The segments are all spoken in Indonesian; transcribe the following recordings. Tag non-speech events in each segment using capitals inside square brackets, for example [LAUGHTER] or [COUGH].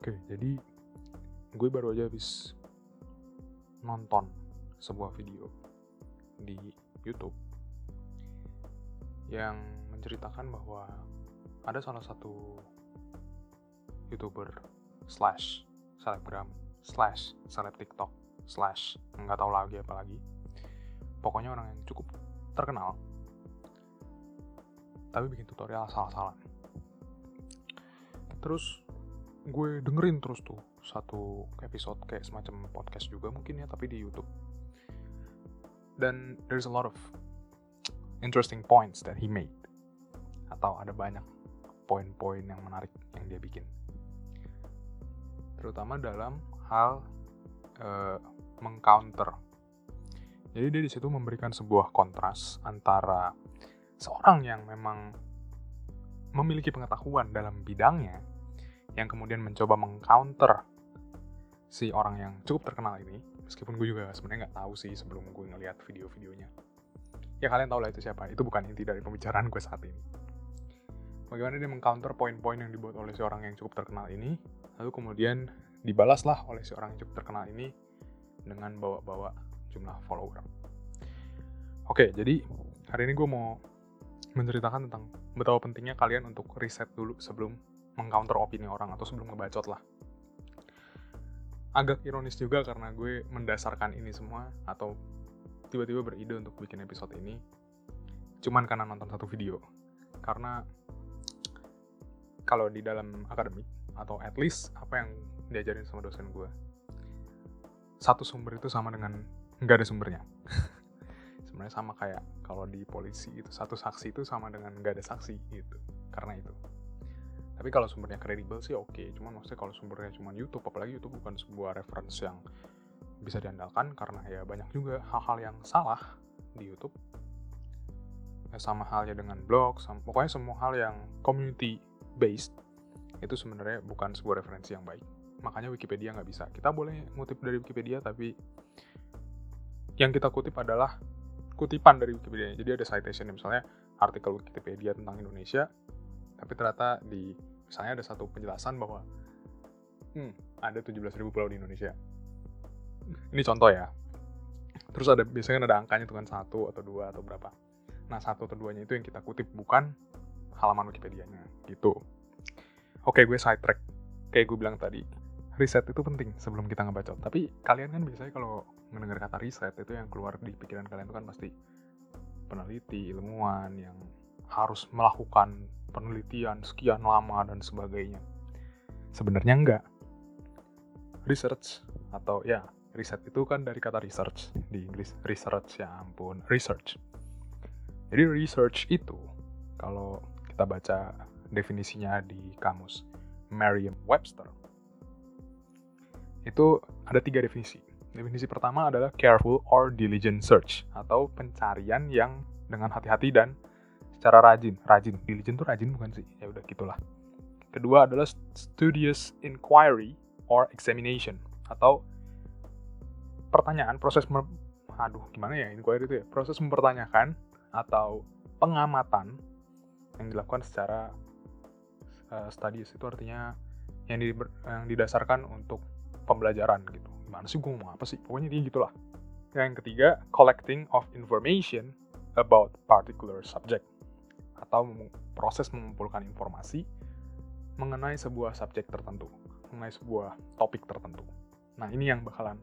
Oke, jadi gue baru aja habis nonton sebuah video di YouTube yang menceritakan bahwa ada salah satu youtuber slash selebgram slash seleb TikTok slash nggak tahu lagi apa lagi. Pokoknya orang yang cukup terkenal tapi bikin tutorial salah-salah terus gue dengerin terus tuh satu episode kayak semacam podcast juga mungkin ya tapi di YouTube. Dan there's a lot of interesting points that he made. Atau ada banyak poin-poin yang menarik yang dia bikin. Terutama dalam hal uh, mengcounter. Jadi dia di situ memberikan sebuah kontras antara seorang yang memang memiliki pengetahuan dalam bidangnya yang kemudian mencoba mengcounter si orang yang cukup terkenal ini. Meskipun gue juga sebenarnya nggak tahu sih sebelum gue ngeliat video-videonya. Ya kalian tahu lah itu siapa. Itu bukan inti dari pembicaraan gue saat ini. Bagaimana dia mengcounter poin-poin yang dibuat oleh si orang yang cukup terkenal ini. Lalu kemudian dibalaslah oleh si orang yang cukup terkenal ini dengan bawa-bawa jumlah follower. Oke jadi hari ini gue mau menceritakan tentang betapa pentingnya kalian untuk riset dulu sebelum mengcounter opini orang atau sebelum ngebacot lah. Agak ironis juga karena gue mendasarkan ini semua atau tiba-tiba beride untuk bikin episode ini cuman karena nonton satu video. Karena kalau di dalam akademik atau at least apa yang diajarin sama dosen gue, satu sumber itu sama dengan nggak ada sumbernya. [LAUGHS] Sebenarnya sama kayak kalau di polisi itu satu saksi itu sama dengan nggak ada saksi gitu. Karena itu tapi kalau sumbernya kredibel sih oke okay. cuman maksudnya kalau sumbernya cuma YouTube apalagi YouTube bukan sebuah reference yang bisa diandalkan karena ya banyak juga hal-hal yang salah di YouTube. Ya, sama halnya dengan blog sama, pokoknya semua hal yang community based itu sebenarnya bukan sebuah referensi yang baik. Makanya Wikipedia nggak bisa. Kita boleh ngutip dari Wikipedia tapi yang kita kutip adalah kutipan dari Wikipedia. Jadi ada citation misalnya artikel Wikipedia tentang Indonesia tapi ternyata di misalnya ada satu penjelasan bahwa hmm, ada 17.000 pulau di Indonesia. Ini contoh ya. Terus ada biasanya kan ada angkanya itu kan satu atau dua atau berapa. Nah satu atau duanya itu yang kita kutip bukan halaman Wikipedia-nya gitu. Oke gue side track. Kayak gue bilang tadi, riset itu penting sebelum kita ngebacot. Tapi kalian kan biasanya kalau mendengar kata riset itu yang keluar di pikiran kalian itu kan pasti peneliti, ilmuwan yang harus melakukan penelitian sekian lama dan sebagainya. Sebenarnya enggak. Research atau ya, riset itu kan dari kata research di Inggris. Research ya ampun, research. Jadi research itu kalau kita baca definisinya di kamus Merriam-Webster itu ada tiga definisi. Definisi pertama adalah careful or diligent search atau pencarian yang dengan hati-hati dan secara rajin rajin. Diligent tuh rajin bukan sih? Ya udah gitulah. Kedua adalah studious inquiry or examination atau pertanyaan proses aduh gimana ya inquiry itu ya? Proses mempertanyakan atau pengamatan yang dilakukan secara uh, studies itu artinya yang, di, yang didasarkan untuk pembelajaran gitu. Gimana sih gue ngomong apa sih? Pokoknya dia gitulah. Yang ketiga collecting of information about particular subject atau proses mengumpulkan informasi mengenai sebuah subjek tertentu, mengenai sebuah topik tertentu. Nah, ini yang bakalan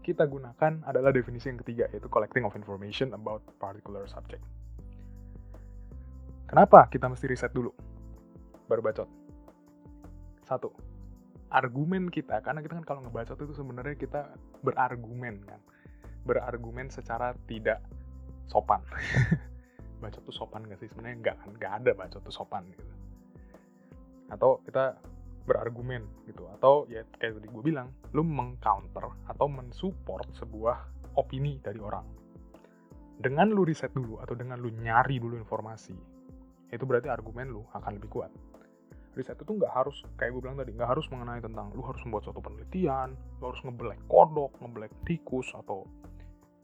kita gunakan adalah definisi yang ketiga, yaitu collecting of information about particular subject. Kenapa kita mesti riset dulu? Baru bacot. Satu, argumen kita, karena kita kan kalau ngebacot itu sebenarnya kita berargumen kan. Berargumen secara tidak sopan. [LAUGHS] bacot tuh sopan gak sih? Sebenarnya nggak kan? Nggak ada bacot tuh sopan gitu. Atau kita berargumen gitu. Atau ya kayak tadi gue bilang lu mengcounter atau mensupport sebuah opini dari orang. Dengan lu riset dulu atau dengan lu nyari dulu informasi itu berarti argumen lu akan lebih kuat. Riset itu nggak harus kayak gue bilang tadi nggak harus mengenai tentang lu harus membuat suatu penelitian lu harus ngebelek kodok ngebelek tikus atau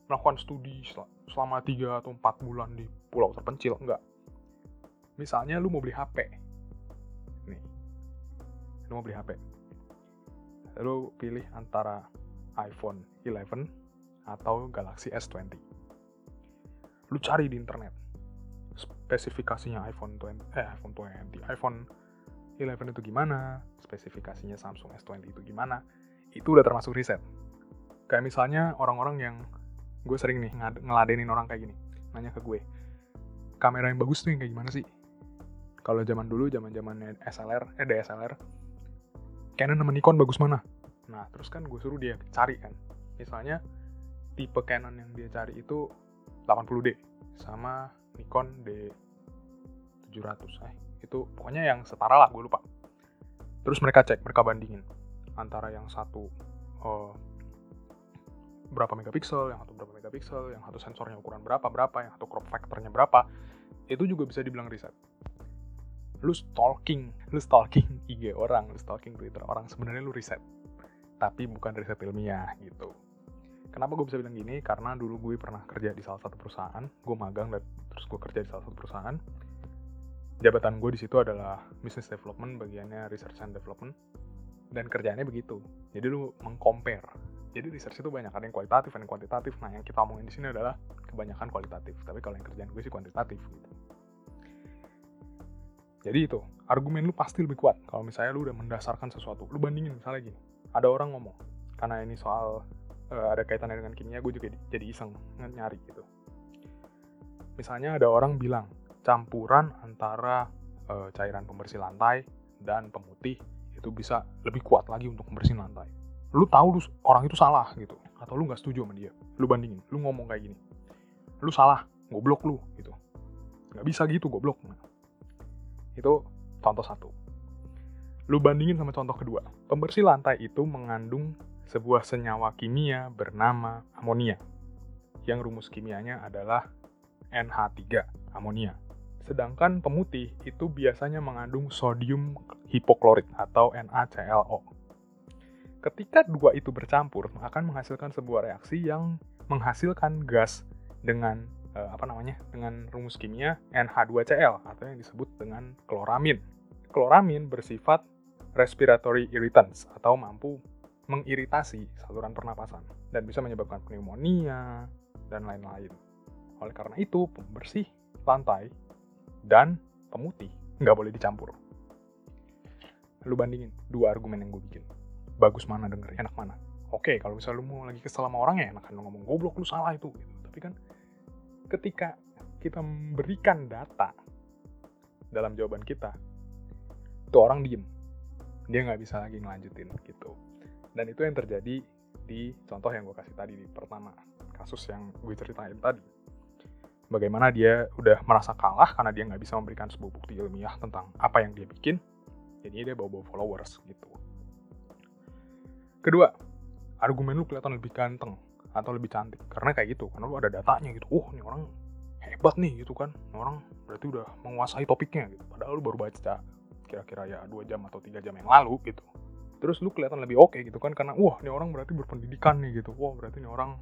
melakukan studi selama 3 atau 4 bulan di pulau terpencil, enggak. Misalnya lu mau beli HP. Nih. Lu mau beli HP. lu pilih antara iPhone 11 atau Galaxy S20 lu cari di internet spesifikasinya iPhone 20 eh iPhone 20 iPhone 11 itu gimana spesifikasinya Samsung S20 itu gimana itu udah termasuk riset kayak misalnya orang-orang yang gue sering nih ngeladenin orang kayak gini. Nanya ke gue kamera yang bagus tuh yang kayak gimana sih? Kalau zaman dulu zaman zaman SLR eh DSLR Canon sama Nikon bagus mana? Nah terus kan gue suruh dia cari kan. Misalnya tipe Canon yang dia cari itu 80D sama Nikon D 700 eh itu pokoknya yang setara lah gue lupa. Terus mereka cek mereka bandingin antara yang satu uh, berapa megapiksel yang satu berapa megapiksel yang satu sensornya ukuran berapa berapa yang satu crop factornya berapa itu juga bisa dibilang riset. Lu stalking [LAUGHS] lu stalking IG orang lu stalking Twitter orang sebenarnya lu riset tapi bukan riset ilmiah gitu. Kenapa gue bisa bilang gini? Karena dulu gue pernah kerja di salah satu perusahaan gue magang dan terus gue kerja di salah satu perusahaan. Jabatan gue di situ adalah business development bagiannya research and development dan kerjaannya begitu. Jadi lu mengcompare jadi research itu banyak ada yang kualitatif ada yang kuantitatif nah yang kita omongin di sini adalah kebanyakan kualitatif tapi kalau yang kerjaan gue sih kuantitatif gitu jadi itu, argumen lu pasti lebih kuat kalau misalnya lu udah mendasarkan sesuatu. Lu bandingin misalnya gini, ada orang ngomong, karena ini soal uh, ada kaitannya dengan kimia, gue juga jadi iseng nyari gitu. Misalnya ada orang bilang, campuran antara uh, cairan pembersih lantai dan pemutih itu bisa lebih kuat lagi untuk membersih lantai. Lu tahu lu orang itu salah gitu, atau lu nggak setuju sama dia. Lu bandingin, lu ngomong kayak gini. Lu salah, goblok lu gitu. Nggak bisa gitu goblok. Nah, itu contoh satu. Lu bandingin sama contoh kedua. Pembersih lantai itu mengandung sebuah senyawa kimia bernama amonia. Yang rumus kimianya adalah NH3, amonia. Sedangkan pemutih itu biasanya mengandung sodium hipoklorit atau NaClO. Ketika dua itu bercampur, akan menghasilkan sebuah reaksi yang menghasilkan gas dengan uh, apa namanya dengan rumus kimia NH2Cl atau yang disebut dengan kloramin. Kloramin bersifat respiratory irritants atau mampu mengiritasi saluran pernapasan dan bisa menyebabkan pneumonia dan lain-lain. Oleh karena itu, pembersih lantai dan pemutih nggak boleh dicampur. Lu bandingin dua argumen yang gue bikin. Bagus mana denger, enak mana. Oke, kalau misalnya lu mau lagi kesel sama orang ya enakan lu ngomong goblok lu salah itu. Gitu. Tapi kan ketika kita memberikan data dalam jawaban kita, itu orang diem. Dia nggak bisa lagi ngelanjutin gitu. Dan itu yang terjadi di contoh yang gue kasih tadi di pertama, kasus yang gue ceritain tadi. Bagaimana dia udah merasa kalah karena dia nggak bisa memberikan sebuah bukti ilmiah tentang apa yang dia bikin, jadinya dia bawa-bawa followers gitu. Kedua, argumen lu kelihatan lebih ganteng atau lebih cantik. Karena kayak gitu karena lu ada datanya gitu. Oh ini orang hebat nih gitu kan. Ini orang berarti udah menguasai topiknya gitu. Padahal lu baru baca kira-kira ya dua jam atau tiga jam yang lalu gitu. Terus lu kelihatan lebih oke okay, gitu kan. Karena wah ini orang berarti berpendidikan nih gitu. Wah berarti ini orang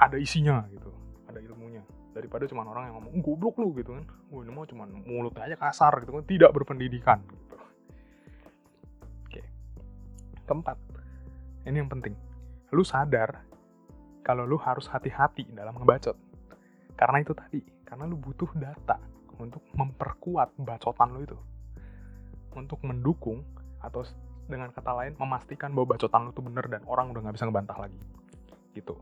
ada isinya gitu. Ada ilmunya. Daripada cuma orang yang ngomong goblok lu gitu kan. Wah ini mau cuma mulutnya aja kasar gitu kan. Tidak berpendidikan gitu. Oke. Keempat ini yang penting lu sadar kalau lu harus hati-hati dalam ngebacot. Karena itu tadi, karena lu butuh data untuk memperkuat bacotan lu itu. Untuk mendukung atau dengan kata lain memastikan bahwa bacotan lu itu bener dan orang udah nggak bisa ngebantah lagi. Gitu.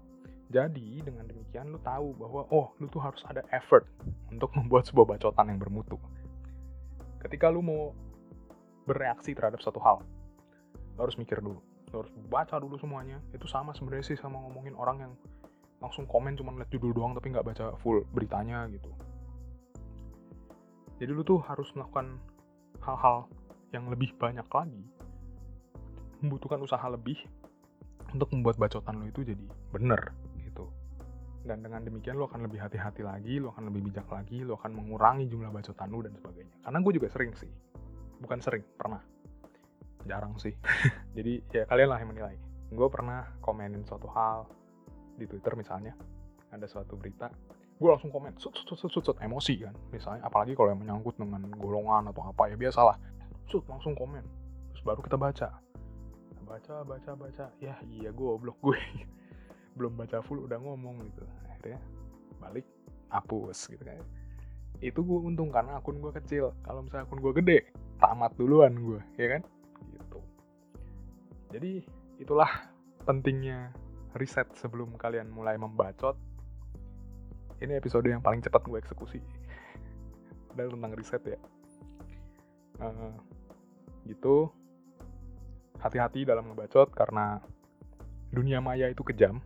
Jadi dengan demikian lu tahu bahwa oh lu tuh harus ada effort untuk membuat sebuah bacotan yang bermutu. Ketika lu mau bereaksi terhadap satu hal, lu harus mikir dulu harus baca dulu semuanya. Itu sama sebenarnya sih sama ngomongin orang yang langsung komen cuma lihat judul doang tapi nggak baca full beritanya gitu. Jadi lu tuh harus melakukan hal-hal yang lebih banyak lagi. Membutuhkan usaha lebih untuk membuat bacotan lo itu jadi bener gitu. Dan dengan demikian lo akan lebih hati-hati lagi lo akan lebih bijak lagi lo akan mengurangi jumlah bacotan lo dan sebagainya. Karena gue juga sering sih. Bukan sering pernah jarang sih. [LAUGHS] Jadi ya kalian lah yang menilai. Gue pernah komenin suatu hal di twitter misalnya ada suatu berita gue langsung komen sut sut sut sut, sut emosi kan misalnya. Apalagi kalau yang menyangkut dengan golongan atau apa ya biasalah. Sut langsung komen. Terus baru kita baca. Baca baca baca. Ya iya goblok gue. [LAUGHS] Belum baca full udah ngomong gitu. Akhirnya balik hapus gitu kan. Itu gue untung karena akun gue kecil. Kalau misalnya akun gue gede tamat duluan gue ya kan jadi itulah pentingnya riset sebelum kalian mulai membacot. Ini episode yang paling cepat gue eksekusi. Dan tentang riset ya. Uh, gitu. Hati-hati dalam ngebacot karena dunia maya itu kejam.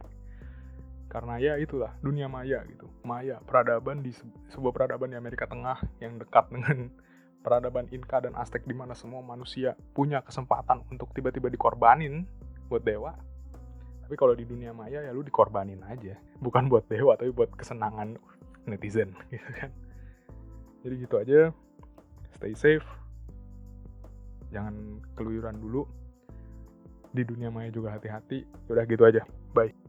Karena ya itulah dunia maya gitu. Maya peradaban di sebuah peradaban di Amerika Tengah yang dekat dengan peradaban Inka dan Aztec di mana semua manusia punya kesempatan untuk tiba-tiba dikorbanin buat dewa. Tapi kalau di dunia maya ya lu dikorbanin aja. Bukan buat dewa tapi buat kesenangan netizen [LAUGHS] gitu kan. Jadi gitu aja. Stay safe. Jangan keluyuran dulu. Di dunia maya juga hati-hati. Udah gitu aja. Bye